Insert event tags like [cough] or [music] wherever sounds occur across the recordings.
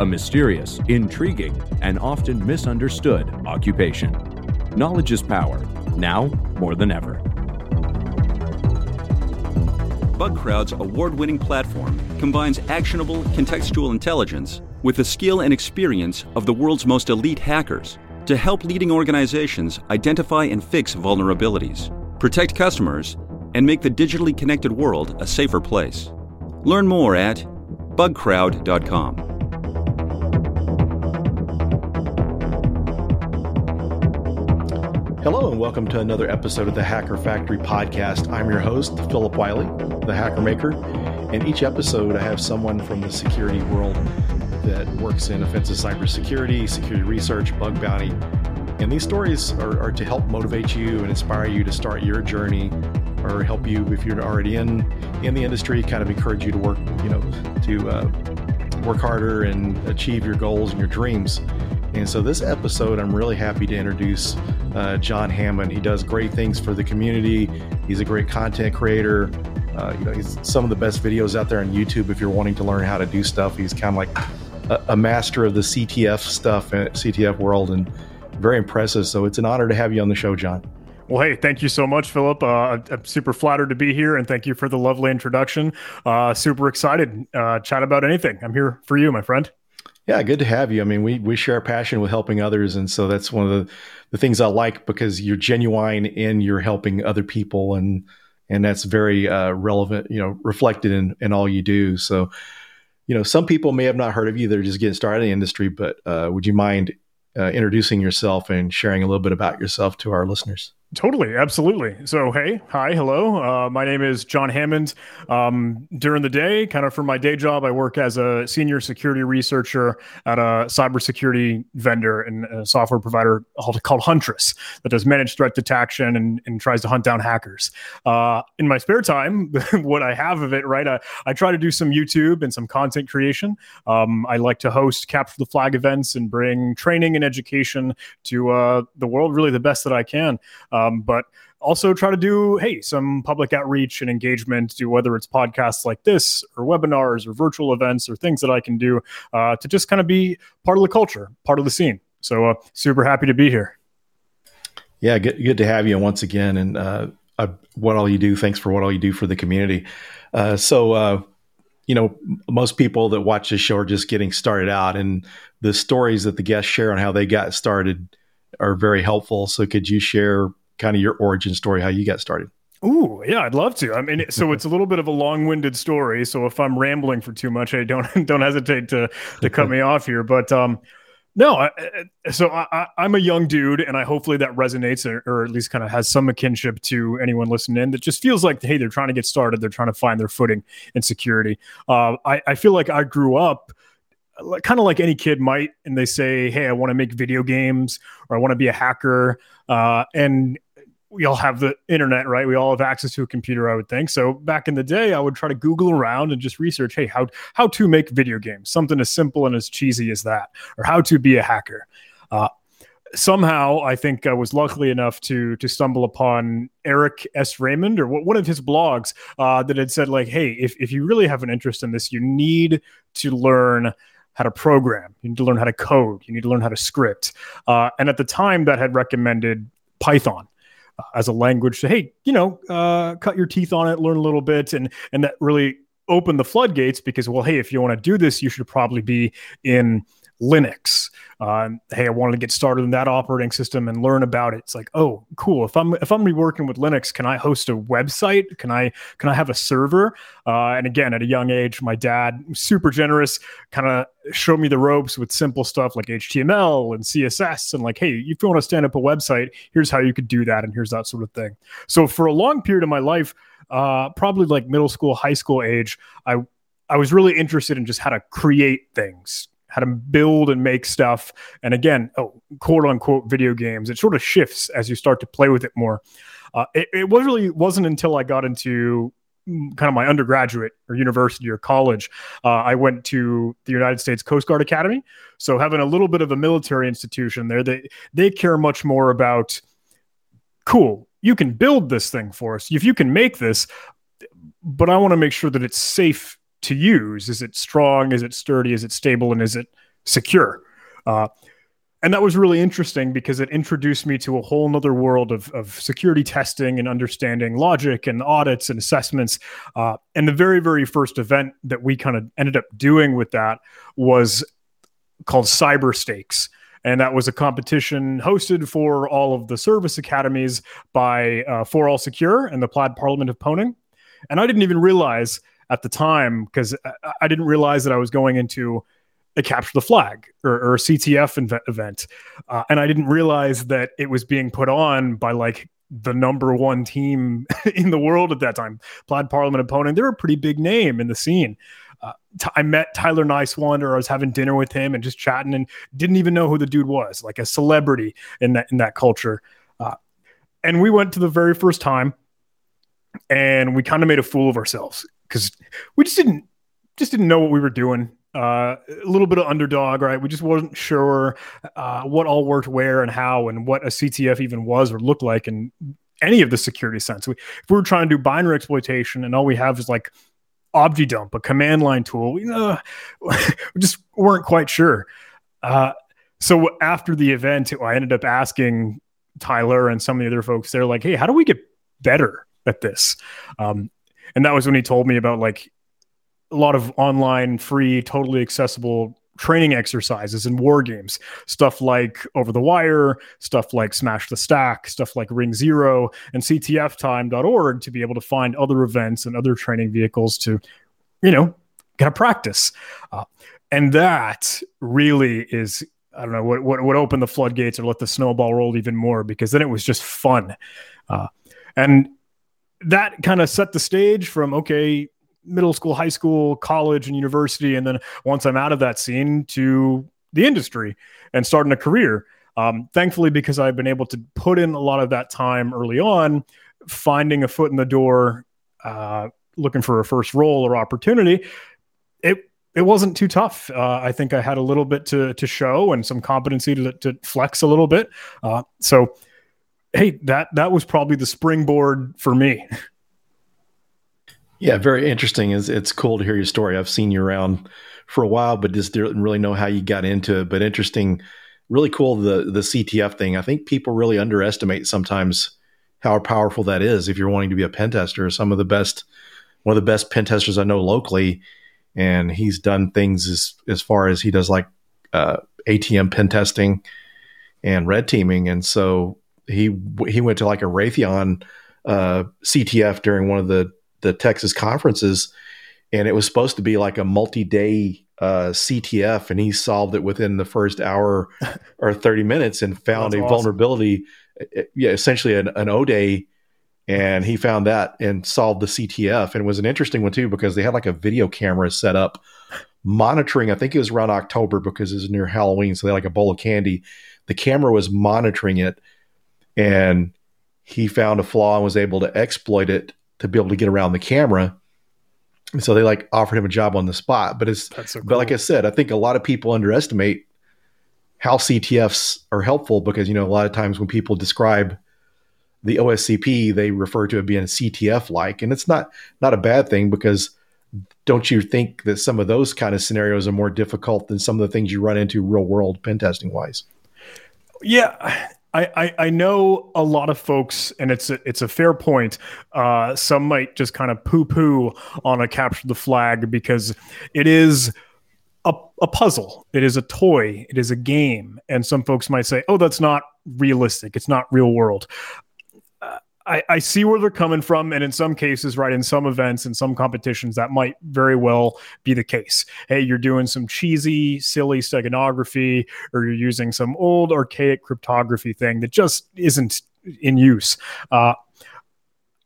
a mysterious, intriguing, and often misunderstood occupation. Knowledge is power, now more than ever. BugCrowd's award winning platform combines actionable contextual intelligence with the skill and experience of the world's most elite hackers to help leading organizations identify and fix vulnerabilities, protect customers, and make the digitally connected world a safer place. Learn more at bugcrowd.com. Hello, and welcome to another episode of the Hacker Factory podcast. I'm your host, Philip Wiley, the Hacker Maker. In each episode, I have someone from the security world that works in offensive cybersecurity, security research, bug bounty. And these stories are, are to help motivate you and inspire you to start your journey or help you if you're already in in the industry kind of encourage you to work you know to uh, work harder and achieve your goals and your dreams and so this episode i'm really happy to introduce uh, John Hammond. He does great things for the community. He's a great content creator. Uh, you know, he's some of the best videos out there on YouTube. If you're wanting to learn how to do stuff, he's kind of like a, a master of the CTF stuff, and CTF world, and very impressive. So it's an honor to have you on the show, John. Well, hey, thank you so much, Philip. Uh, I'm super flattered to be here, and thank you for the lovely introduction. Uh, super excited. Uh, chat about anything. I'm here for you, my friend. Yeah, good to have you. I mean, we we share a passion with helping others, and so that's one of the the things I like because you're genuine in you're helping other people, and and that's very uh, relevant. You know, reflected in in all you do. So, you know, some people may have not heard of you; they're just getting started in the industry. But uh, would you mind uh, introducing yourself and sharing a little bit about yourself to our listeners? Totally, absolutely. So, hey, hi, hello. Uh, my name is John Hammond. Um, during the day, kind of for my day job, I work as a senior security researcher at a cybersecurity vendor and a software provider called Huntress that does managed threat detection and, and tries to hunt down hackers. Uh, in my spare time, [laughs] what I have of it, right, I, I, try to do some YouTube and some content creation. Um, I like to host Capture the Flag events and bring training and education to uh, the world really the best that I can. Um, but also try to do hey some public outreach and engagement do whether it's podcasts like this or webinars or virtual events or things that i can do uh, to just kind of be part of the culture part of the scene. So uh, super happy to be here. Yeah good, good to have you once again and uh, uh what all you do thanks for what all you do for the community. Uh, so uh, you know most people that watch this show are just getting started out and the stories that the guests share on how they got started are very helpful. So could you share kind of your origin story, how you got started. Ooh, yeah, I'd love to. I mean, so it's a [laughs] little bit of a long-winded story. So if I'm rambling for too much, I don't [laughs] don't hesitate to to cut me off here. But um, no, I, so I, am a young dude, and I hopefully that resonates, or, or at least kind of has some kinship to anyone listening in. That just feels like, hey, they're trying to get started, they're trying to find their footing in security. Uh, I, I feel like I grew up kind of like any kid might, and they say, hey, I want to make video games, or I want to be a hacker, uh, and we all have the internet, right? We all have access to a computer, I would think. So back in the day, I would try to Google around and just research, hey, how how to make video games, something as simple and as cheesy as that, or how to be a hacker. Uh, somehow, I think I was lucky enough to to stumble upon Eric S. Raymond or one of his blogs uh, that had said, like, hey, if if you really have an interest in this, you need to learn how to program. You need to learn how to code. You need to learn how to script. Uh, and at the time, that had recommended Python as a language to hey you know uh, cut your teeth on it learn a little bit and and that really opened the floodgates because well hey if you want to do this you should probably be in linux. Uh, hey i wanted to get started in that operating system and learn about it. It's like oh cool. If i'm if i'm working with linux can i host a website? Can i can i have a server? Uh, and again at a young age my dad super generous kind of showed me the ropes with simple stuff like html and css and like hey if you want to stand up a website here's how you could do that and here's that sort of thing. So for a long period of my life uh, probably like middle school high school age i I was really interested in just how to create things, how to build and make stuff. And again, oh, quote unquote video games. It sort of shifts as you start to play with it more. Uh, it, it really wasn't until I got into kind of my undergraduate or university or college, uh, I went to the United States Coast Guard Academy. So having a little bit of a military institution there, they they care much more about cool. You can build this thing for us if you can make this, but I want to make sure that it's safe to use. Is it strong? Is it sturdy? Is it stable? And is it secure? Uh, and that was really interesting because it introduced me to a whole nother world of, of security testing and understanding logic and audits and assessments uh, and the very very first event that we kind of ended up doing with that was called cyber stakes and that was a competition hosted for all of the service academies by uh, ForAllSecure and the Plaid Parliament of Pwning and i didn't even realize at the time because I, I didn't realize that i was going into a capture the flag or, or a CTF event. Uh, and I didn't realize that it was being put on by like the number one team [laughs] in the world at that time, Plaid Parliament of Pwning. They're a pretty big name in the scene. Uh, t- I met Tyler Nighswander. I was having dinner with him and just chatting, and didn't even know who the dude was, like a celebrity in that in that culture. Uh, and we went to the very first time, and we kind of made a fool of ourselves because we just didn't just didn't know what we were doing uh, a little bit of underdog, right? We just wasn't sure uh, what all worked where and how, and what a CTF even was or looked like in any of the security sense. We, if we were trying to do binary exploitation and all we have is like objdump, a command line tool, we, uh, we [laughs] just weren't quite sure. Uh, so after the event, I ended up asking Tyler and some of the other folks. They're like, "Hey, how do we get better at this?" Um, and that was when he told me about like a lot of online, free, totally accessible training exercises and war games. Stuff like over the wire stuff like smash the stack stuff like ring zero and ctftime.org to be able to find other events and other training vehicles to you know kind of practice. Uh, and that really is i don't know what, what what opened the floodgates or let the snowball roll even more because then it was just fun. Uh, and that kind of set the stage from okay middle school, high school, college, and university. And then once I'm out of that scene to the industry and starting a career. Um, thankfully, because I've been able to put in a lot of that time early on, finding a foot in the door, uh, looking for a first role or opportunity, it it wasn't too tough. Uh, I think I had a little bit to to show and some competency to, to flex a little bit. Uh, so, hey, that that was probably the springboard for me. Yeah, very interesting. It's, it's cool to hear your story. I've seen you around for a while, but just didn't really know how you got into it. But interesting, really cool the the CTF thing. I think people really underestimate sometimes how powerful that is if you're wanting to be a pen tester. Some of the best, one of the best pen testers I know locally, and he's done things as as far as he does like uh, ATM pen testing and red teaming, and so he he went to like a Raytheon uh, CTF during one of the the Texas conferences, and it was supposed to be like a multi-day uh, CTF, and he solved it within the first hour [laughs] or thirty minutes and found a awesome. vulnerability. Uh, yeah, essentially an, an O day, and he found that and solved the CTF. And it was an interesting one too because they had like a video camera set up monitoring. I think it was around October because it was near Halloween, so they had like a bowl of candy. The camera was monitoring it, and he found a flaw and was able to exploit it to be able to get around the camera. And so they like offered him a job on the spot. But it's so cool. but like I said, I think a lot of people underestimate how CTFs are helpful because you know a lot of times when people describe the OSCP, they refer to it being CTF like, and it's not not a bad thing because don't you think that some of those kind of scenarios are more difficult than some of the things you run into real world pen testing wise? Yeah, I, I, I know a lot of folks, and it's a, it's a fair point. Uh, some might just kind of poo poo on a capture the flag because it is a, a puzzle. It is a toy. It is a game. And some folks might say, oh, that's not realistic. It's not real world. I, I see where they're coming from. And in some cases, right, in some events, and some competitions, that might very well be the case. Hey, you're doing some cheesy, silly steganography, or you're using some old, archaic cryptography thing that just isn't in use. Uh,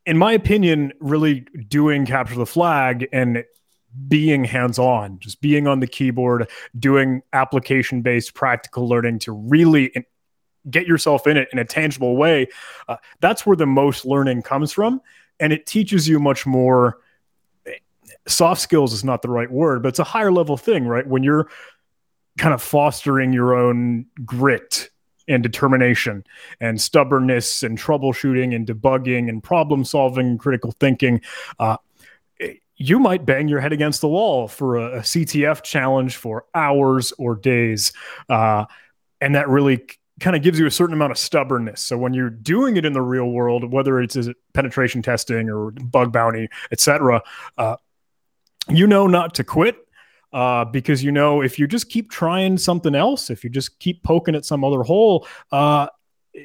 in my opinion, really doing capture the flag and being hands on, just being on the keyboard, doing application based practical learning to really get yourself in it in a tangible way. Uh, that's where the most learning comes from. And it teaches you much more. Soft skills is not the right word, but it's a higher level thing, right? When you're kind of fostering your own grit and determination and stubbornness and troubleshooting and debugging and problem solving and critical thinking. Uh, you might bang your head against the wall for a, a CTF challenge for hours or days. Uh, and that really kind of gives you a certain amount of stubbornness. So when you're doing it in the real world, whether it's penetration testing or bug bounty, etc., uh, you know not to quit uh, because you know if you just keep trying something else, if you just keep poking at some other hole, uh,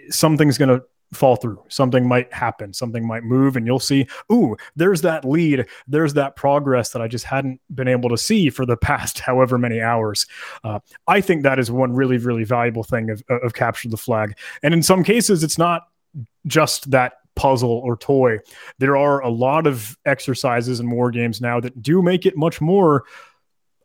something's going to fall through. Something might happen. Something might move, and you'll see, ooh, there's that lead. There's that progress that I just hadn't been able to see for the [laughs] past however many hours. Uh, I think that is one really, really valuable thing of, of capture the flag. And in some cases, it's not just that puzzle or toy. There are a lot of exercises and war games now that do make it much more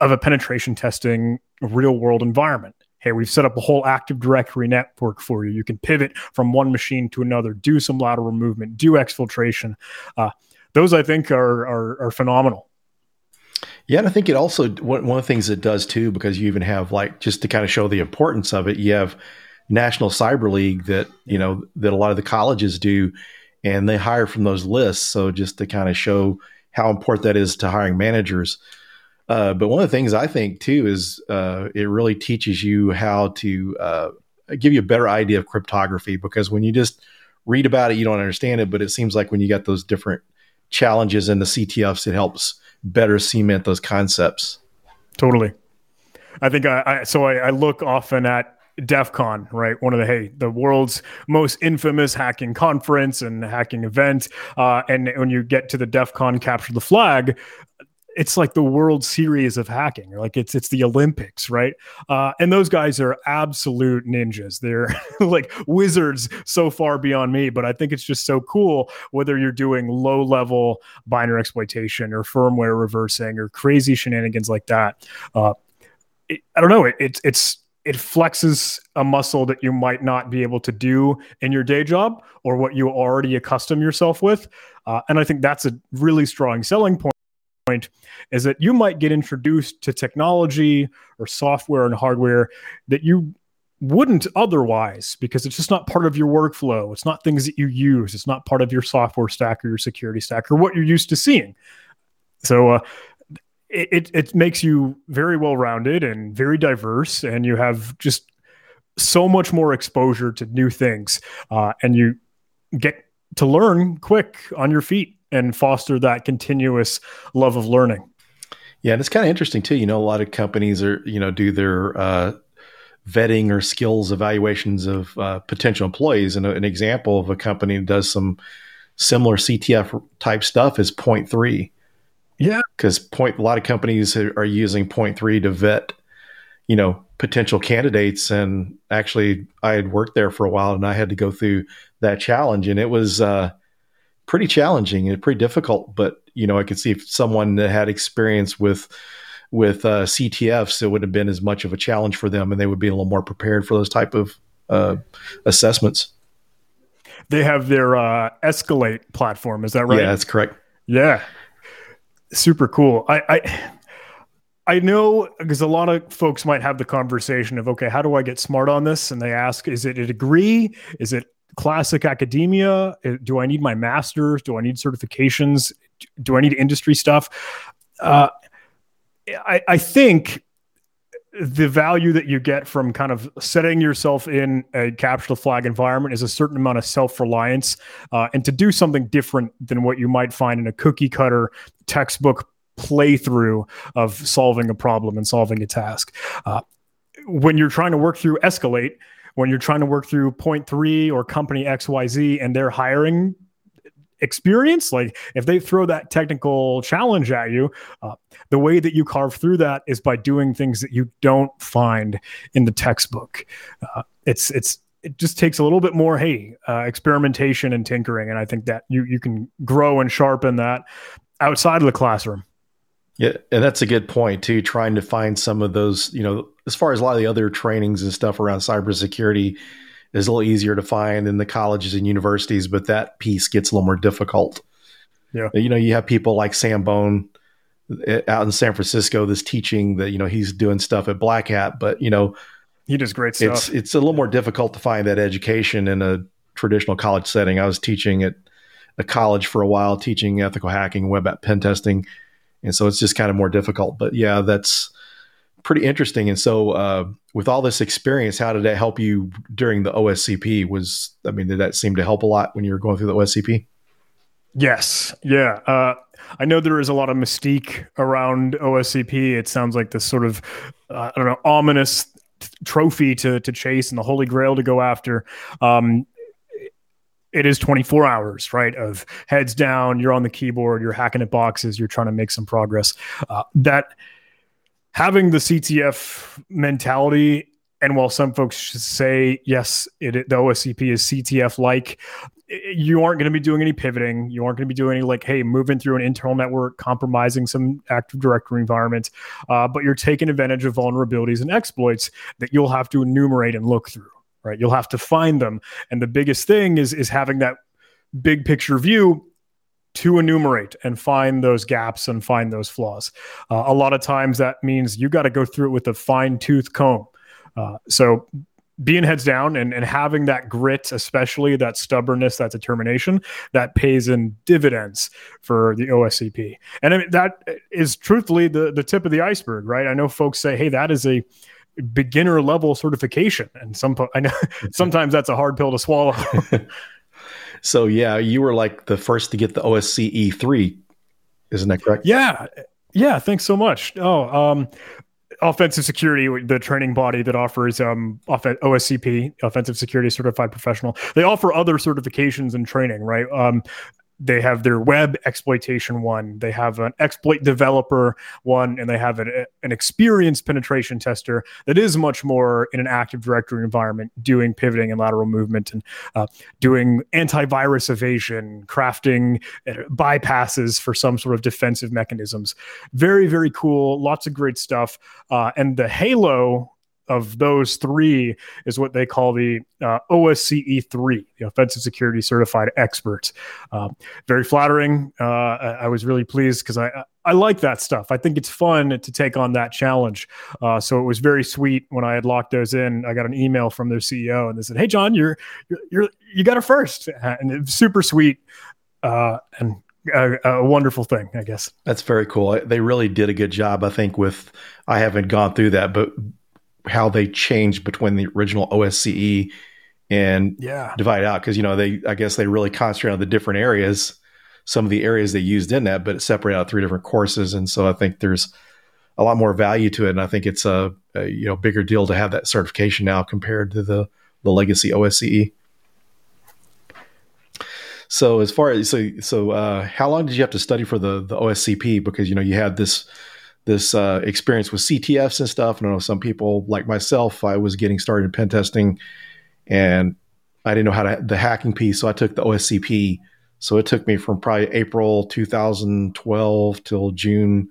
of a penetration testing real world environment. Hey, we've set up a whole Active Directory network for you. You can pivot from one machine to another, do some lateral movement, do exfiltration. Uh, those I think are, are, are phenomenal. Yeah, and I think it also one, one of the things it does too, because you even have like just to kind of show the importance of it, you have National Cyber League that you know that a lot of the colleges do, and they hire from those lists. So just to kind of show how important that is to hiring managers. Uh, but one of the things I think too is uh, it really teaches you how to uh, give you a better idea of cryptography because when you just read about it, you don't understand it. But it seems like when you got those different challenges in the CTFs, it helps better cement those concepts. Totally. I think I, I so I, I look often at DEF CON, right? One of the hey, the world's most infamous hacking conference and hacking event. Uh, and when you get to the DEF CON capture the flag, it's like the World Series of hacking, like it's it's the Olympics, right? Uh, and those guys are absolute ninjas. They're [laughs] like wizards, so far beyond me. But I think it's just so cool whether you're doing low level binary exploitation or firmware reversing or crazy shenanigans like that. Uh, it, I don't know. It, it it's it flexes a muscle that you might not be able to do in your day job or what you already accustom yourself with. Uh, and I think that's a really strong selling point point is that you might get introduced to technology or software and hardware that you wouldn't otherwise because it's just not part of your workflow. It's not things that you use. It's not part of your software stack or your security stack or what you're used to seeing. So uh, it, it makes you very well rounded and very diverse, and you have just so much more exposure to new things, uh, and you get to learn quick on your feet and foster that continuous love of learning. Yeah, and it's kind of interesting too. You know, a lot of companies are you know do their uh, vetting or skills evaluations of uh, potential employees, and an example of a company that does some similar CTF type stuff is Point Three. Yeah, because Point a lot of companies are using Point Three to vet you know potential candidates and actually i had worked there for a while and i had to go through that challenge and it was uh, pretty challenging and pretty difficult. But you know, I could see if someone that had experience with with uh, CTFs, it would have been as much of a challenge for them, and they would be a little more prepared for those type of uh, assessments. They have their uh, Escalate platform. Is that right? Yeah, that's correct. Yeah, super cool. I, I I know because a lot of folks might have the conversation of, okay, how do I get smart on this? And they ask, is it a degree? Is it classic academia? Uh, do I need my master's? Do I need certifications? Do I need industry stuff? Uh, I, I think the value that you get from kind of setting yourself in a capture the flag environment is a certain amount of self-reliance uh, and to do something different than what you might find in a cookie cutter textbook playthrough of solving a problem and solving a task uh, when you're trying to work through escalate when you're trying to work through point three or company XYZ and they're hiring experience, like if they throw that technical challenge at you, uh, the way that you carve through that is by doing things that you don't find in the textbook. Uh, it's, it's, it just takes a little bit more hey uh, experimentation and tinkering and i think that you you can grow and sharpen that outside of the classroom Yeah, and that's a good point too. Trying to find some of those, you know, as far as a lot of the other trainings and stuff around cybersecurity is a little easier to find in the colleges and universities, but that piece gets a little more difficult. Yeah, you know, you have people like Sam Bowne eh, out in San Francisco that's teaching that you know he's doing stuff at Black Hat, but you know he does great stuff. It's it's a little more difficult to find that education in a traditional college setting. I was teaching at a college for a while, teaching ethical hacking, web app pen testing, and so it's just kind of more difficult. But yeah, that's pretty interesting. And so, uh, with all this experience, how did that help you during the OSCP? Was I mean, did that seem to help a lot when you were going through the OSCP? Yes. Yeah. Uh, I know there is a lot of mystique around OSCP. It sounds like this sort of, uh, I don't know, ominous trophy to to chase and the holy grail to go after. Um, it is 24 hours, right? Of heads down, you're on the keyboard, you're hacking at boxes, you're trying to make some progress. Uh, that having the CTF mentality, and while some folks say yes, it, the OSCP is CTF like, you aren't going to be doing any pivoting. You aren't going to be doing any like, hey, moving through an internal network, compromising some Active Directory environment, uh, but you're taking advantage of vulnerabilities and exploits that you'll have to enumerate and look through. Right, you'll have to find them, and the biggest thing is is having that big picture view to enumerate and find those gaps and find those flaws. Uh, a lot of times that means you got to go through it with a fine tooth comb. Uh, so being heads down and, and having that grit, especially that stubbornness, that determination, that pays in dividends for the OSCP. And I mean, that is truthfully the, the tip of the iceberg, right? I know folks say, hey, that is a beginner level certification. And some, I know [laughs] sometimes that's a hard pill to swallow. [laughs] [laughs] so yeah, you were like the first to get the OSCE three. Isn't that correct? Yeah. Yeah. Thanks so much. Oh, um, offensive security, the training body that offers um, OSCP, offensive security certified professional. They offer other certifications and training, right? Um, they have their web exploitation one, they have an exploit developer one, and they have an, an experienced penetration tester that is much more in an active directory environment, doing pivoting and lateral movement and uh, doing antivirus evasion, crafting uh, bypasses for some sort of defensive mechanisms. Very, very cool. Lots of great stuff. Uh, and the Halo of those three is what they call the uh, OSCE three, the Offensive Security Certified Expert. Um, very flattering. Uh, I, was really pleased because I I like that stuff. I think it's fun to take on that challenge. Uh, so it was very sweet when I had locked those in. I got an email from their CEO and they said, "Hey, John, you're you're, you're you got a first. and it super sweet uh, and a, a, wonderful thing, I guess. That's very cool. They really did a good job, I think. With I haven't gone through that, but how they changed between the original OSCE and yeah. divide out because you know they I guess they really concentrate on the different areas, some of the areas they used in that, but separate out three different courses, and so I think there's a lot more value to it, and I think it's a, a you know bigger deal to have that certification now compared to the the legacy OSCE. So as far as so so uh, how long did you have to study for the the OSCP because you know you had this this uh, experience with CTFs and stuff. And I know some people like myself, I was getting started in pen testing and I didn't know how to the hacking piece. So I took the OSCP. So it took me from probably April 2012 till June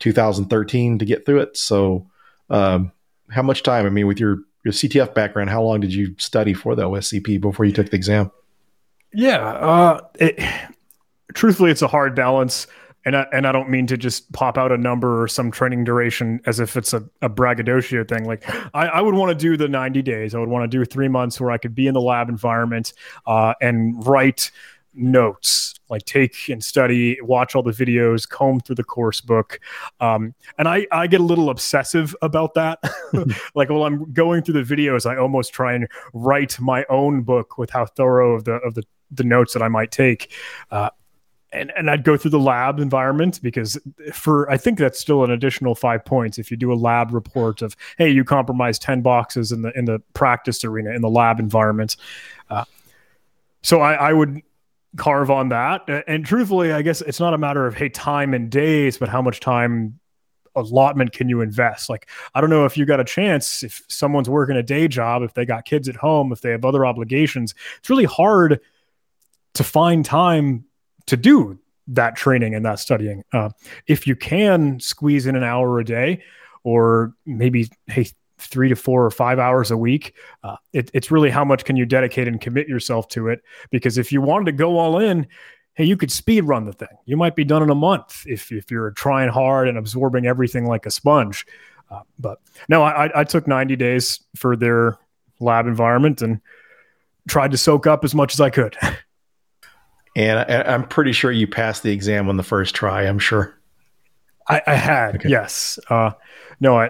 2013 to get through it. So um, how much time? I mean, with your, your CTF background, how long did you study for the OSCP before you took the exam? Yeah. Uh, it, truthfully, it's a hard balance and I, and I don't mean to just pop out a number or some training duration as if it's a, a braggadocio thing. Like I, I would want to do the 90 days. I would want to do three months where I could be in the lab environment uh, and write notes, like take and study, watch all the videos, comb through the course book. Um, and I, I get a little obsessive about that. [laughs] like while I'm going through the videos, I almost try and write my own book with how thorough of the of the the notes that I might take. Uh, and, and I'd go through the lab environment because for I think that's still an additional five points if you do a lab report of hey you compromised ten boxes in the in the practice arena in the lab environment. Uh, so I, I would carve on that, and truthfully, I guess it's not a matter of hey time and days, but how much time allotment can you invest? Like I don't know if you got a chance if someone's working a day job, if they got kids at home, if they have other obligations, it's really hard to find time to do that training and that studying. Uh, if you can squeeze in an hour a day, or maybe hey three to four or five hours a week. Uh, it, it's really how much can you dedicate and commit yourself to it. Because if you wanted to go all in, hey, you could speed run the thing. You might be done in a month if if you're trying hard and absorbing everything like a sponge. Uh, but no, I, I took 90 days for their lab environment and tried to soak up as much as I could. [laughs] And I, am pretty sure you passed the exam on the first try. I'm sure. I, I had okay. yes. Uh, no, I,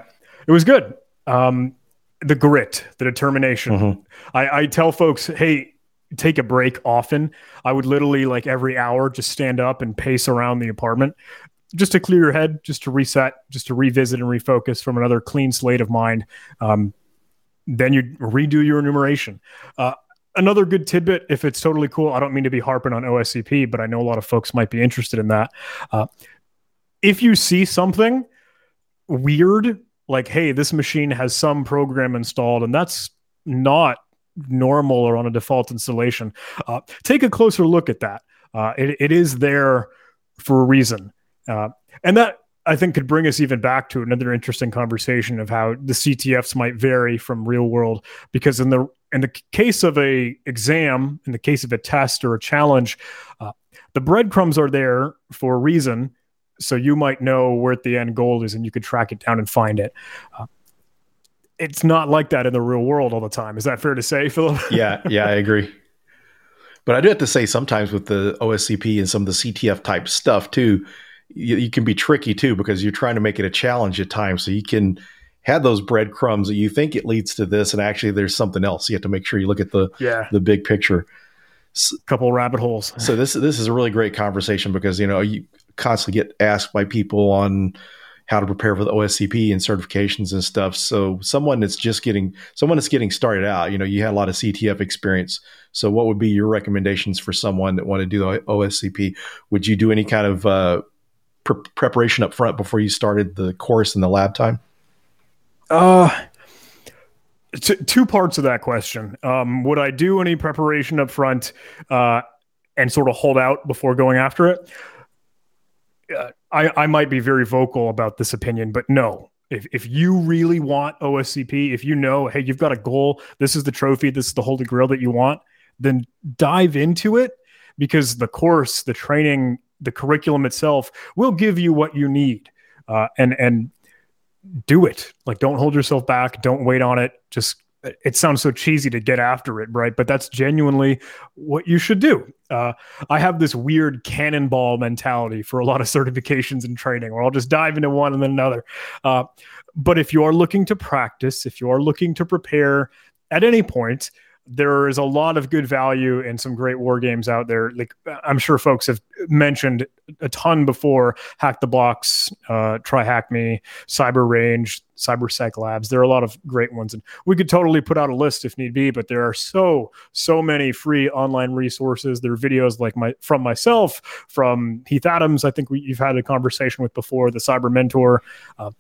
it was good um, the grit, the determination. Mm-hmm. I, I tell folks, hey, take a break often. I would literally like every hour just stand up and pace around the apartment just to clear your head, just to reset, just to revisit and refocus from another clean slate of mind. Um, then you redo your enumeration. Uh, another good tidbit, if it's totally cool, I don't mean to be harping on OSCP, but I know a lot of folks might be interested in that. Uh, if you see something weird like, hey, this machine has some program installed, and that's not normal or on a default installation. Uh, take a closer look at that. Uh, it, it is there for a reason. Uh, and that I think could bring us even back to another interesting conversation of how the CTFs might vary from real world. Because in the in the case of a exam, in the case of a test or a challenge, uh, the breadcrumbs are there for a reason so you might know where the end goal is and you could track it down and find it. Uh, it's not like that in the real world all the time. Is that fair to say philip? [laughs] Yeah yeah i agree. But i do have to say sometimes with the oscp and some of the ctf type stuff too you, you can be tricky too because you're trying to make it a challenge at times so you can have those breadcrumbs that you think it leads to this and actually there's something else you have to make sure you look at the yeah. the big picture couple rabbit holes. So this this is a really great conversation because you know you constantly get asked by people on how to prepare for the OSCP and certifications and stuff. So someone that's just getting someone that's getting started out, you know, you had a lot of CTF experience. So what would be your recommendations for someone that want to do the OSCP? Would you do any kind of uh, pre- preparation up front before you started the course in the lab time? Uh T- two parts of that question. Um, would I do any preparation up front uh, and sort of hold out before going after it? Uh, I, I might be very vocal about this opinion, but no. If, if you really want OSCP, if you know, hey, you've got a goal, this is the trophy, this is the holy grail that you want, then dive into it because the course, the training, the curriculum itself will give you what you need. Uh, and and do it. Like, don't hold yourself back. Don't wait on it. Just, it sounds so cheesy to get after it, right? But that's genuinely what you should do. Uh, I have this weird cannonball mentality for a lot of [laughs] certifications and training where I'll just dive into one and then another. Uh, but if you are looking to practice, if you are looking to prepare at any point, there is a lot of good value in some great war games out there. Like I'm sure folks have mentioned a ton before. Hack the Box, uh, Try Hack Me, Cyber Range, Cyber CyberSec Labs. There are a lot of great ones, and we could totally put out a list if need be. But there are so so many free online resources. There are videos like my from myself, from Heath Adams. I think we, you've had a conversation with before. The Cyber Mentor. Uh,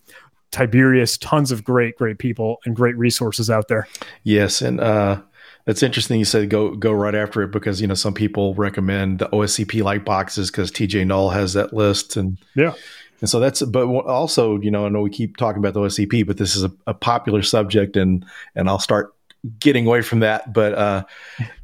Tiberius, tons of great, great people and great resources out there. Yes, and uh, it's interesting you said go go right after it because you know some people recommend the OSCP like boxes because TJ Null has that list and yeah. And so that's, but also, you know, I know we keep talking about the OSCP, but this is a, a popular subject, and and I'll start getting away from that. But uh,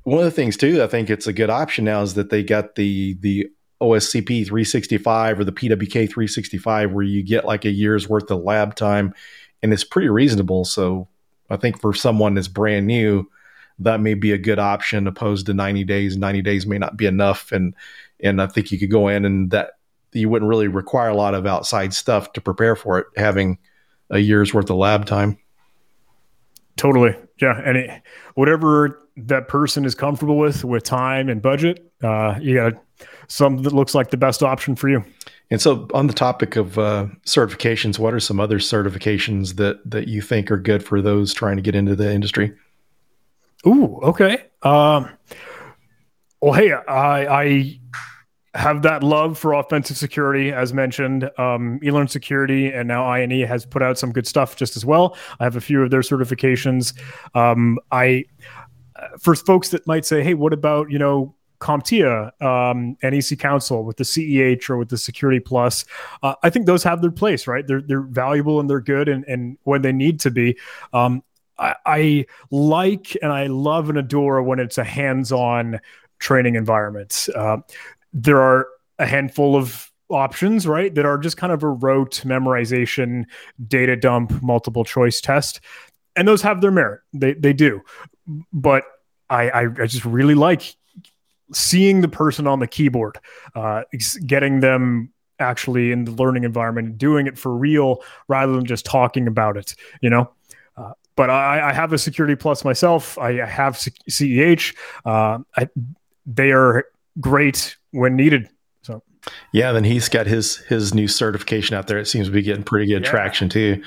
one of the things too, I think it's a good option now is that they got the the OSCP 365 or the PWK 365, where you get like a year's worth of lab time, and it's pretty reasonable. So I think for someone that's brand new, that may be a good option opposed to 90 days. 90 days may not be enough. And, and I think you could go in and that you wouldn't really require a lot of outside stuff to prepare for it, having a year's worth of lab time. Totally. Yeah. And it, whatever that person is comfortable with, with time and budget, uh, you got some that looks like the best option for you. And so, on the topic of uh, certifications, what are some other certifications that that you think are good for those trying to get into the industry? Ooh, okay. Um, well, hey, I, I have that love for offensive security, as mentioned. Um, eLearn Security and now INE has put out some good stuff just as well. I have a few of their certifications. Um, I, for folks that might say, hey, what about you know CompTIA, um, EC-Council, with the CEH or with the Security Plus. Uh, I think those have their place, right? They're they're valuable and they're good, and and when they need to be. Um, I, I like and I love and adore when it's a hands-on training environment. Uh, there are a handful of options, right, that are just kind of a rote memorization, data dump, multiple choice test. And those have their merit. They they do. But I I, I just really like seeing the person on the keyboard, uh, getting them actually in the learning environment, doing it for real rather than just talking about it, you know? But I, I, have a security plus myself. I, I have CEH. Uh, I, they are great when needed. So yeah, then he's got his his new certification out there. It seems to be getting pretty good yeah. traction too.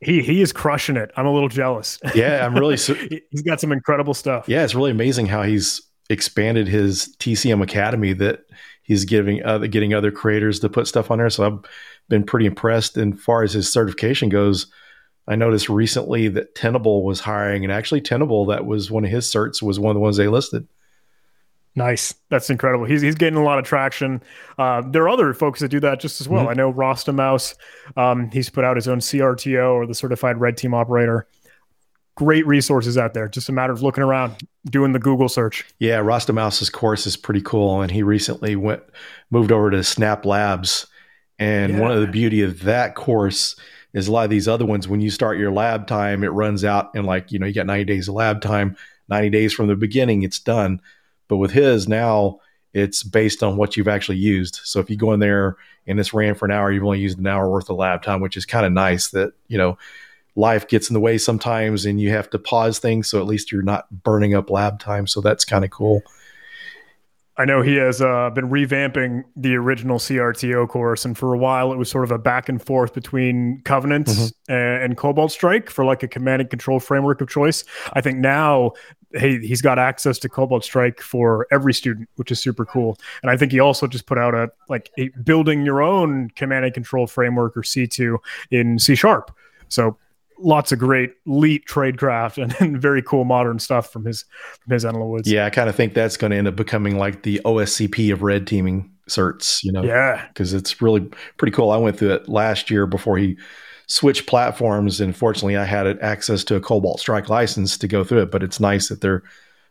He he is crushing it. I'm a little jealous. [laughs] Yeah, I'm really. Su- he's got some incredible stuff. Yeah, it's really amazing how he's expanded his TCM Academy that he's giving other getting other creators to put stuff on there. So I've been pretty impressed. And far as his certification goes, I noticed recently that Tenable was hiring, and actually Tenable, that was one of his certs, was one of the ones they listed. Nice. That's incredible. He's, he's getting a lot of traction. Uh, there are other folks that do that just as well. Mm-hmm. I know RastaMouse, um, he's put out his own CRTO or the certified red team operator. Great resources out there. Just a matter of looking around, doing the Google search. Yeah, RastaMouse's course is pretty cool. And he recently went, moved over to Snap Labs. And yeah. one of the beauty of that course is a lot of these other ones, when you start your lab time, it runs out and like, you know, you got 90 days of lab time, 90 days from the beginning, it's done but with his now, it's based on what you've actually used. So if you go in there and this ran for an hour, you've only used an hour worth of lab time, which is kind of nice that, you know, life gets in the way sometimes and you have to pause things. So at least you're not burning up lab time. So that's kind of cool. I know he has uh, been revamping the original CRTO course, and for a while it was sort of a back and forth between Covenant mm-hmm. and, and, Cobalt Strike for like a command and control framework of choice. I think now hey, he's got access to Cobalt Strike for every student, which is super cool. And I think he also just put out a like a building your own command and control framework or C2 in C sharp. So lots of great leet tradecraft and, [laughs] and, very cool modern stuff from his from his Enela Woods. Yeah, I kind of think that's going to end up becoming like the OSCP of red teaming certs, you know. Yeah. Because it's really pretty cool. I went through it last year before he switched platforms. And fortunately, I had access to a Cobalt Strike license to go through it. But it's nice that they're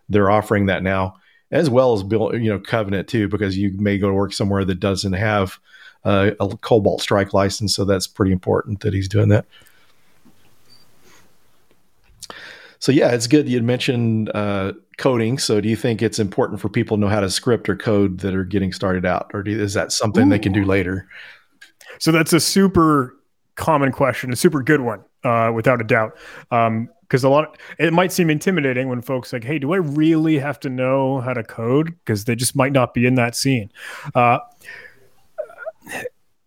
they're offering that now, as well as build you know Covenant too, because you may go to work somewhere that doesn't have uh, a Cobalt Strike license. So that's pretty important that he's doing that. So yeah, it's good. You had mentioned uh, coding. So do you think it's important for people to know how to script or code that are getting started out, or do, is that something Ooh. they can do later? So that's a super common question, a super good one, uh, without a doubt. Um, because a lot it might seem intimidating when folks like hey do i really have to know how to code because they just might not be in that scene uh,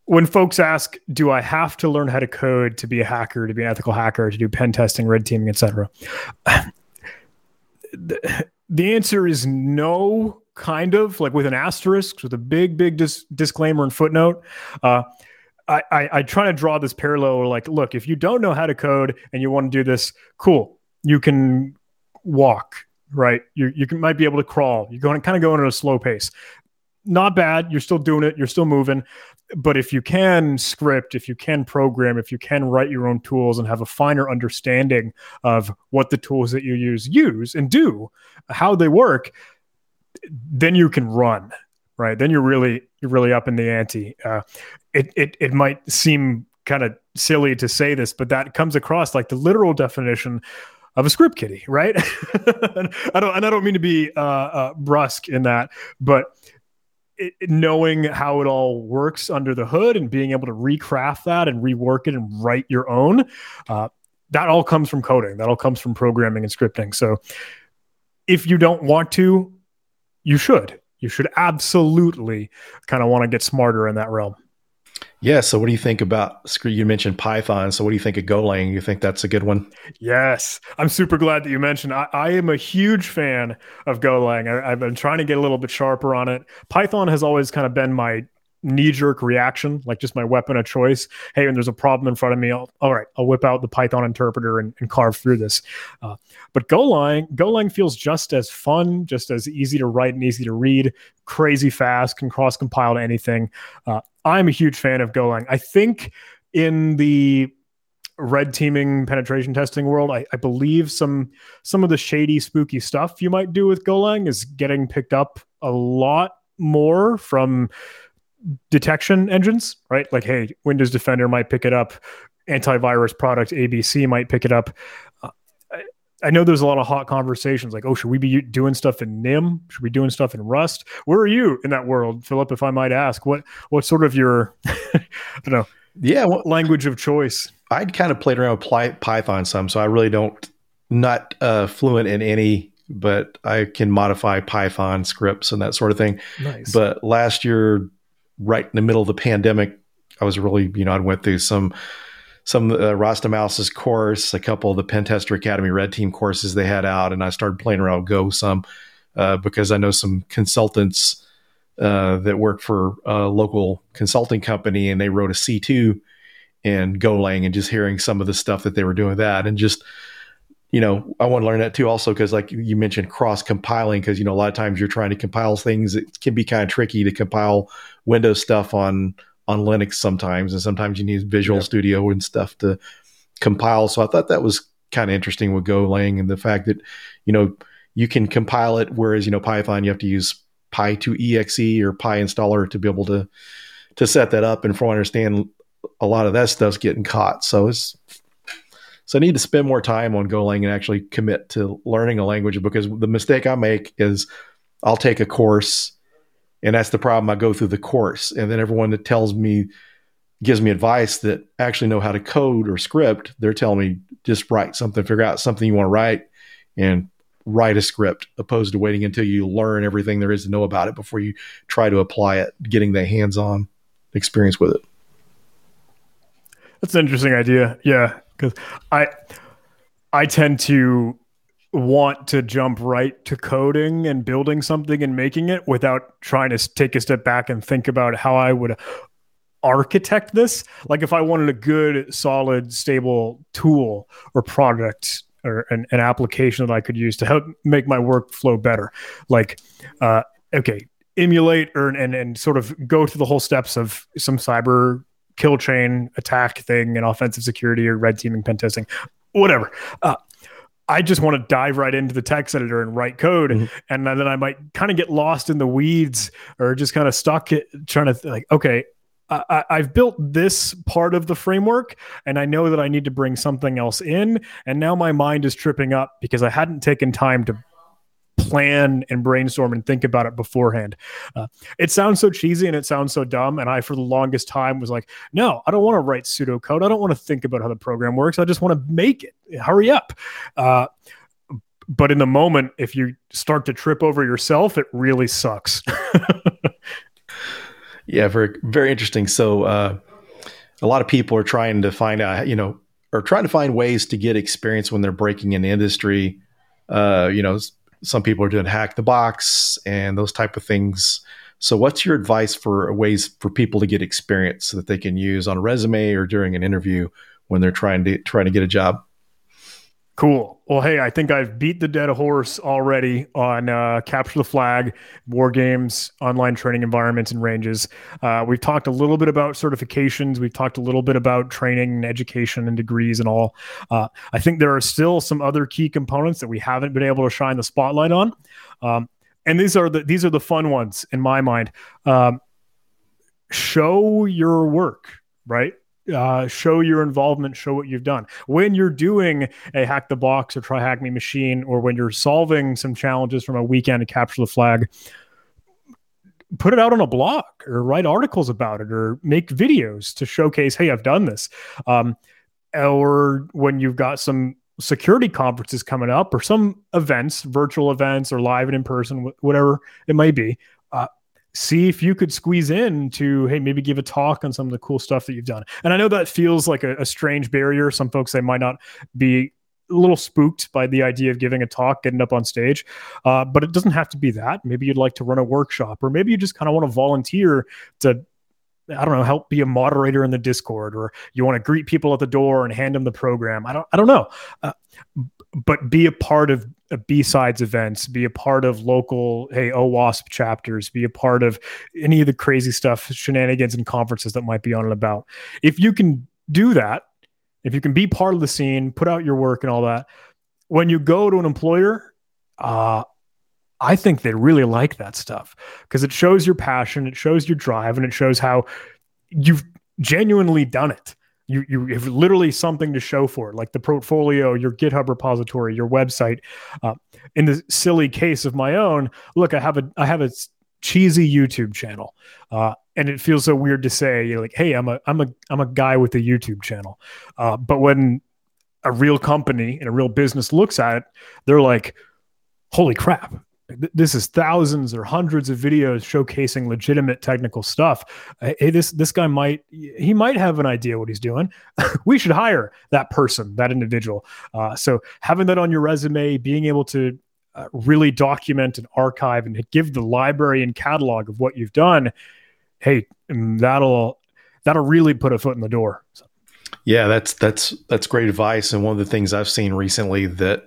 when folks ask do i have to learn how to code to be a hacker to be an ethical hacker to do pen testing red teaming etc [sighs] the, the answer is no kind of like with an asterisk with a big big dis- disclaimer and footnote uh, I, I, I try to draw this parallel like, look, if you don't know how to code and you want to do this, cool. You can walk, right? You, you can, might be able to crawl. You're going to kind of go at a slow pace. Not bad. You're still doing it. You're still moving. But if you can script, if you can program, if you can write your own tools and have a finer understanding of what the tools that you use use and do, how they work, then you can run right? Then you're really you're really up in the ante. Uh, it it it might seem kind of silly to say this, but that comes across like the literal definition of a script kiddie, right? [laughs] and I don't and I don't mean to be uh, uh, brusque in that, but it, knowing how it all works under the hood and being able to recraft that and rework it and write your own, uh, that all comes from coding. That all comes from programming and scripting. So if you don't want to, you should you should absolutely kind of want to get smarter in that realm. Yeah. So, what do you think about? You mentioned Python. So, what do you think of Golang? You think that's a good one? Yes, I'm super glad that you mentioned. I, I am a huge fan of Golang. I, I've been trying to get a little bit sharper on it. Python has always kind of been my knee jerk reaction, like just my weapon of choice. Hey, when there's a problem in front of me, I'll, all right, I'll whip out the Python interpreter and, and carve through this. Uh, but Golang, Golang feels just as fun, just as easy to write and easy to read, crazy fast, can cross compile to anything. Uh, I'm a huge fan of Golang. I think in the red teaming penetration testing world, I, I, believe some some of the shady, spooky stuff you might do with Golang is getting picked up a lot more from detection engines, right? Like, hey, Windows Defender might pick it up, antivirus product ABC might pick it up. I, I know there's a lot of hot conversations like, oh, should we be doing stuff in NIM? Should we be doing stuff in Rust? Where are you in that world, Philip? If I might ask, what what sort of your, [laughs] I don't know, yeah, well, language of choice? I'd kind of played around with Python some, so I really don't not uh, fluent in any but I can modify Python scripts and that sort of thing. Nice. But last year right in the middle of the pandemic, I was really, you know, I went through some some uh, RastaMouse's course, a couple of the Pentester Academy Red Team courses they had out, and I started playing around with Go some uh, because I know some consultants uh, that work for a local consulting company, and they wrote a C two in Golang, and just hearing some of the stuff that they were doing that, and just you know, I want to learn that too, also because like you mentioned, cross compiling, because you know a lot of times you're trying to compile things, it can be kind of tricky to compile Windows stuff on on Linux sometimes, and sometimes you need Visual yep. Studio and stuff to compile. So I thought that was kind of interesting with Golang and the fact that you know you can compile it, whereas you know Python you have to use Py2exe or PyInstaller to be able to to set that up. And from what I understand, a lot of that stuff's getting caught. So it's so I need to spend more time on Golang and actually commit to learning a language because the mistake I make is I'll take a course and that's the problem. I go through the course and then everyone that tells me gives me advice that actually know how to code or script, they're telling me just write something, figure out something you want to write and write a script opposed to waiting until you learn everything there is to know about it before you try to apply it, getting the hands-on experience with it. That's an interesting idea. Yeah because I I tend to want to jump right to coding and building something and making it without trying to take a step back and think about how I would architect this. Like if I wanted a good, solid, stable tool or product or an, an application that I could use to help make my workflow better. Like, uh, okay, emulate or and and sort of go through the whole steps of some cyber kill chain attack thing and offensive security or red teaming pen testing, whatever. Uh, I just want to dive right into the text editor and write code, mm-hmm. and then I might kind of get lost in the weeds or just kind of stuck trying to like, okay, I, have built this part of the framework, and I know that I need to bring something else in, and now my mind is tripping up because I hadn't taken time to plan and brainstorm and think about it beforehand. Uh, it sounds so cheesy and it sounds so dumb. And I, for the longest time, was like, no, I don't want to write pseudocode. I don't want to think about how the program works. I just want to make it. Hurry up. Uh, but in the moment, if you start to trip over yourself, it really sucks. [laughs] yeah, very very interesting. So uh, a lot of people are trying to find out, you know, or trying to find ways to get experience when they're breaking in the industry. Uh, you know, some people are doing hack the box and those type of things. So, what's your advice for ways for people to get experience that they can use on a resume or during an interview when they're trying to trying to get a job? Cool. Well, hey, I think I've beat the dead horse already on uh, capture the flag, war games, online training environments, and ranges. Uh, we've talked a little bit about certifications. We've talked a little bit about training and education and degrees and all. Uh, I think there are still some other key components that we haven't been able to shine the spotlight on, um, and these are the these are the fun ones in my mind. Um, show your work, right? Uh, show your involvement, show what you've done. When you're doing a hack the box or try hack me machine, or when you're solving some challenges from a weekend to capture the flag, put it out on a blog or write articles about it or make videos to showcase, hey, I've done this. Um, or when you've got some security conferences coming up or some events, virtual events or live and in person, whatever it might be, see if you could squeeze in to hey maybe give a talk on some of the cool stuff that you've done and i know that feels like a, a strange barrier some folks they might not be a little spooked by the idea of giving a talk, getting up on stage. Uh, but it doesn't have to be that. Maybe you'd like to run a workshop, or maybe you just kind of want to volunteer to I don't know, help be a moderator in the Discord, or you want to greet people at the door and hand them the program. I don't, I don't know, uh, but be a part of B-sides events, be a part of local, hey, OWASP chapters, be a part of any of the crazy stuff, shenanigans and conferences that might be on and about. If you can do that, if you can be part of the scene, put out your work and all that, when you go to an employer, uh, I think they really like that stuff because it shows your passion, it shows your drive, and it shows how you've genuinely done it. You you have literally something to show for it, like the portfolio, your GitHub repository, your website. Uh, in the silly case of my own, look, I have a I have a cheesy YouTube channel, uh, and it feels so weird to say, you're like, hey, I'm a I'm a I'm a guy with a YouTube channel, uh, but when a real company and a real business looks at it, they're like, holy crap, this is thousands or hundreds of videos showcasing legitimate technical stuff. Hey this this guy might he might have an idea what he's doing. [laughs] We should hire that person that individual. Uh, so having that on your resume being able to uh, really document and archive and give the library and catalog of what you've done hey mm, that'll that'll really put a foot in the door. So. yeah that's that's that's great advice. And one of the things i've seen recently that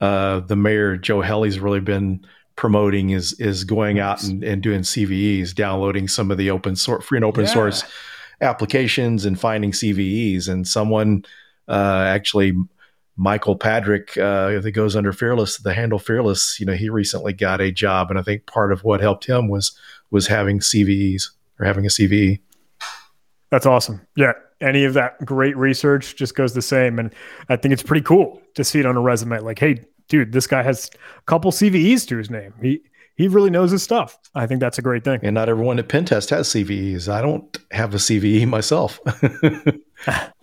uh, the mayor Joe Helle's really been promoting is is going out and, and doing CVEs, downloading some of the open source, free and open yeah. source applications, and finding CVEs. And someone uh, actually, Michael Patrick, uh, that goes under Fearless, the handle Fearless. You know, he recently got a job, and I think part of what helped him was was having CVEs or having a CVE. That's awesome. Yeah, any of that great research just goes the same, and I think it's pretty cool to see it on a resume. Like, hey, dude, this guy has a couple CVEs to his name. He he really knows his stuff. I think that's a great thing. And not everyone at Pentest has CVEs. I don't have a CVE myself. [laughs]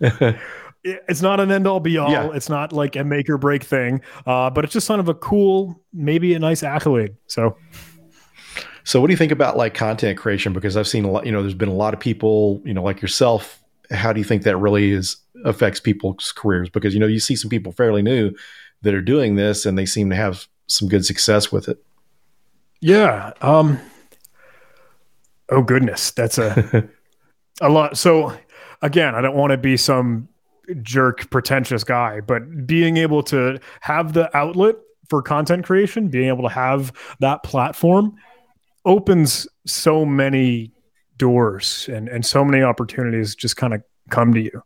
it's not an end all be all. Yeah. It's not like a make or break thing, uh, but it's just kind of a cool, maybe a nice accolade. So, so what do you think about like content creation? Because I've seen a lot. You know, there's been a lot of people, you know, like yourself. How do you think that really is affects people's careers? Because you know, you see some people fairly new that are doing this and they seem to have some good success with it. Yeah. Um, oh goodness, that's a [laughs] a lot. So again, I don't want to be some jerk pretentious guy, but being able to have the outlet for content creation, being able to have that platform opens so many doors and and so many opportunities just kind of come to you.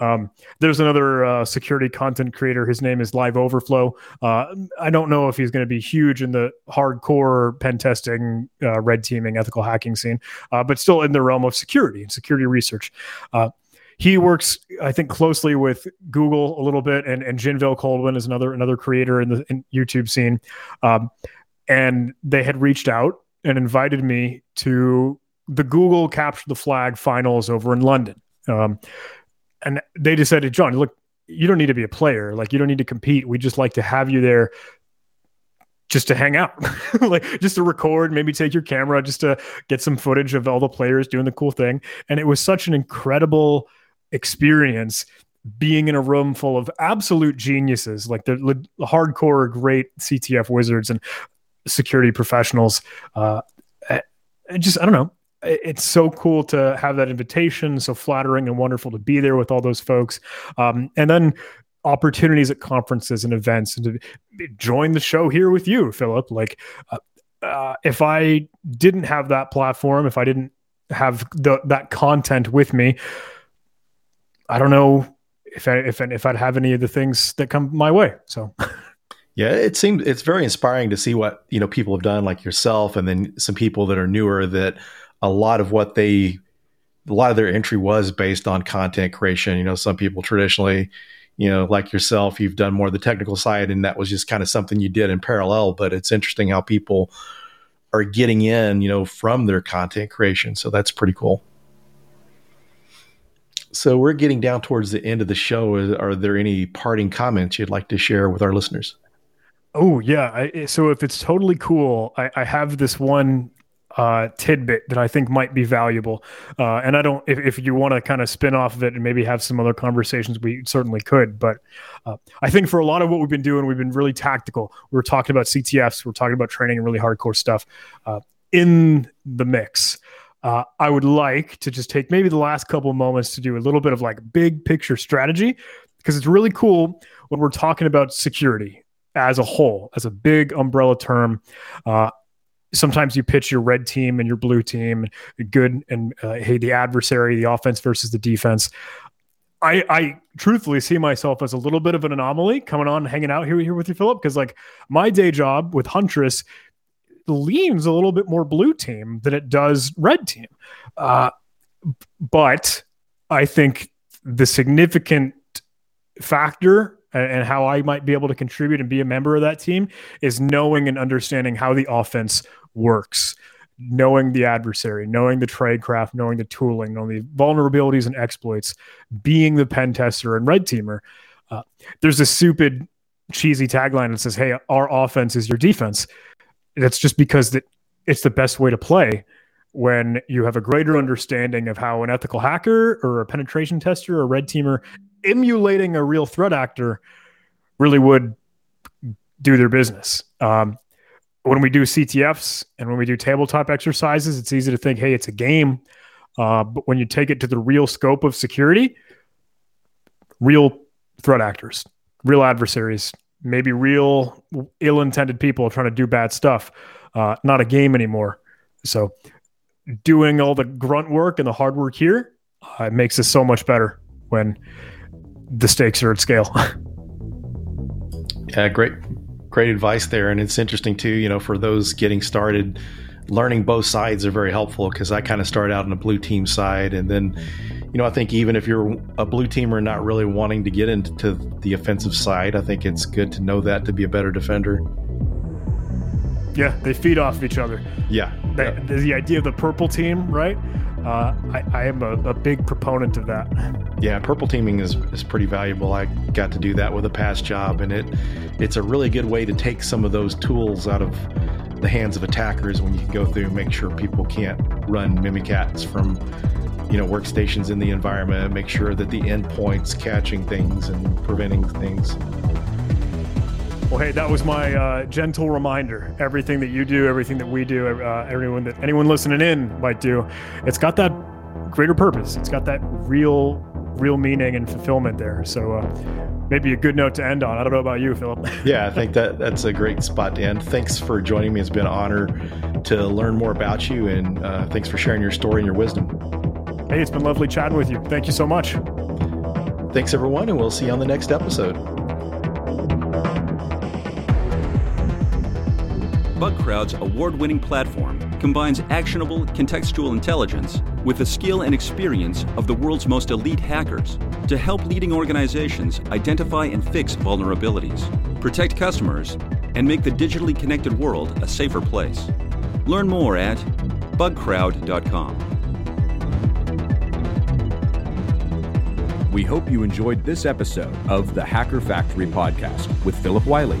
Um, there's another uh, security content creator. His name is LiveOverflow. Uh, I don't know if he's going to be huge in the hardcore pen testing, uh, red teaming, ethical hacking scene, uh, but still in the realm of security and security research. Uh, he works, I think, closely with Google a little bit, and and Gynvael Coldwind is another another creator in the in YouTube scene. Um, and they had reached out and invited me to the Google Capture the Flag finals over in London. Um, and they decided, John, look, you don't need to be a player. Like you don't need to compete. We just like to have you there just to hang out, [laughs] like just to record, maybe take your camera just to get some footage of all the players doing the cool thing. And it was such an incredible experience being in a room full of absolute geniuses, like the, the hardcore great CTF wizards and security professionals. Uh, just I don't know it's so cool to have that invitation. So flattering and wonderful to be there with all those folks. Um, and then opportunities at conferences and events and to join the show here with you, Philip. Like, uh, uh, if I didn't have that platform, if I didn't have the, that content with me, I don't know if I, if if I'd have any of the things that come my way. So. [laughs] Yeah, it seems it's very inspiring to see what you know people have done, like yourself, and then some people that are newer that a lot of what they a lot of their entry was based on content creation. You know, some people traditionally, you know, like yourself, you've done more of the technical side, and that was just kind of something you did in parallel. But it's interesting how people are getting in, you know, from their content creation. So that's pretty cool. So we're getting down towards the end of the show. Are there any parting comments you'd like to share with our listeners? Oh yeah. I, so if it's totally cool, I, I have this one uh, tidbit that I think might be valuable. Uh, and I don't, if, if you want to kind of spin off of it and maybe have some other conversations, we certainly could. But uh, I think for a lot of what we've been doing, we've been really tactical. We are talking about CTFs, we're talking about training and really hardcore stuff uh, in the mix. uh, I would like to just take maybe the last couple moments to do a little bit of like big picture strategy because it's really cool when we're talking about security as a whole, as a big umbrella term. Uh, sometimes you pitch your red team and your blue team, good and uh, hey, the adversary, the offense versus the defense. I, I truthfully see myself as a little bit of an anomaly coming on, hanging out here, here with you, Philip, because like my day job with Huntress leans a little bit more blue team than it does red team. Uh, but I think the significant factor and how I might be able to contribute and be a member of that team is knowing and understanding how the offense works, knowing the adversary, knowing the tradecraft, knowing the tooling, knowing the vulnerabilities and exploits, being the pen tester and red teamer. Uh, there's a stupid, cheesy tagline that says, "Hey, our offense is your defense." That's just because that it's the best way to play when you have a greater understanding of how an ethical hacker or a penetration tester or a red teamer emulating a real threat actor really would do their business. Um, when we do CTFs and when we do tabletop exercises, it's easy to think, hey, it's a game. Uh, but when you take it to the real scope of security, real threat actors, real adversaries, maybe real ill intended people trying to do bad stuff, uh, not a game anymore. So, doing all the grunt work and the hard work here uh, makes us so much better when the stakes are at scale. [laughs] yeah, great, great advice there. And it's interesting too, you know, for those getting started, learning both sides are very helpful because I kind of started out on the blue team side. And then, you know, I think even if you're a blue teamer not really wanting to get into the offensive side, I think it's good to know that to be a better defender. Yeah, they feed off each other. Yeah. The, yeah. the idea of the purple team, right? Uh, I, I, am a, a, big proponent of that. Yeah, purple teaming is, is pretty valuable. I got to do that with a past job, and it it's a really good way to take some of those tools out of the hands of attackers when you can go through and make sure people can't run Mimikatz from you know workstations in the environment, make sure that the endpoints catching things and preventing things. Well, hey, that was my uh, gentle reminder. Everything that you do, everything that we do, uh, everyone that anyone listening in might do, it's got that greater purpose. It's got that real, real meaning and fulfillment there. So uh, maybe a good note to end on. I don't know about you, Philip. [laughs] yeah, I think that that's a great spot to end. Thanks for joining me. It's been an honor to learn more about you, and uh, thanks for sharing your story and your wisdom. Hey, it's been lovely chatting with you. Thank you so much. Thanks, everyone, and we'll see you on the next episode. Bugcrowd's award winning platform combines actionable contextual intelligence with the skill and experience of the world's most elite hackers to help leading organizations identify and fix vulnerabilities, protect customers, and make the digitally connected world a safer place. Learn more at bugcrowd.com. We hope you enjoyed this episode of the Hacker Factory podcast with Philip Wylie.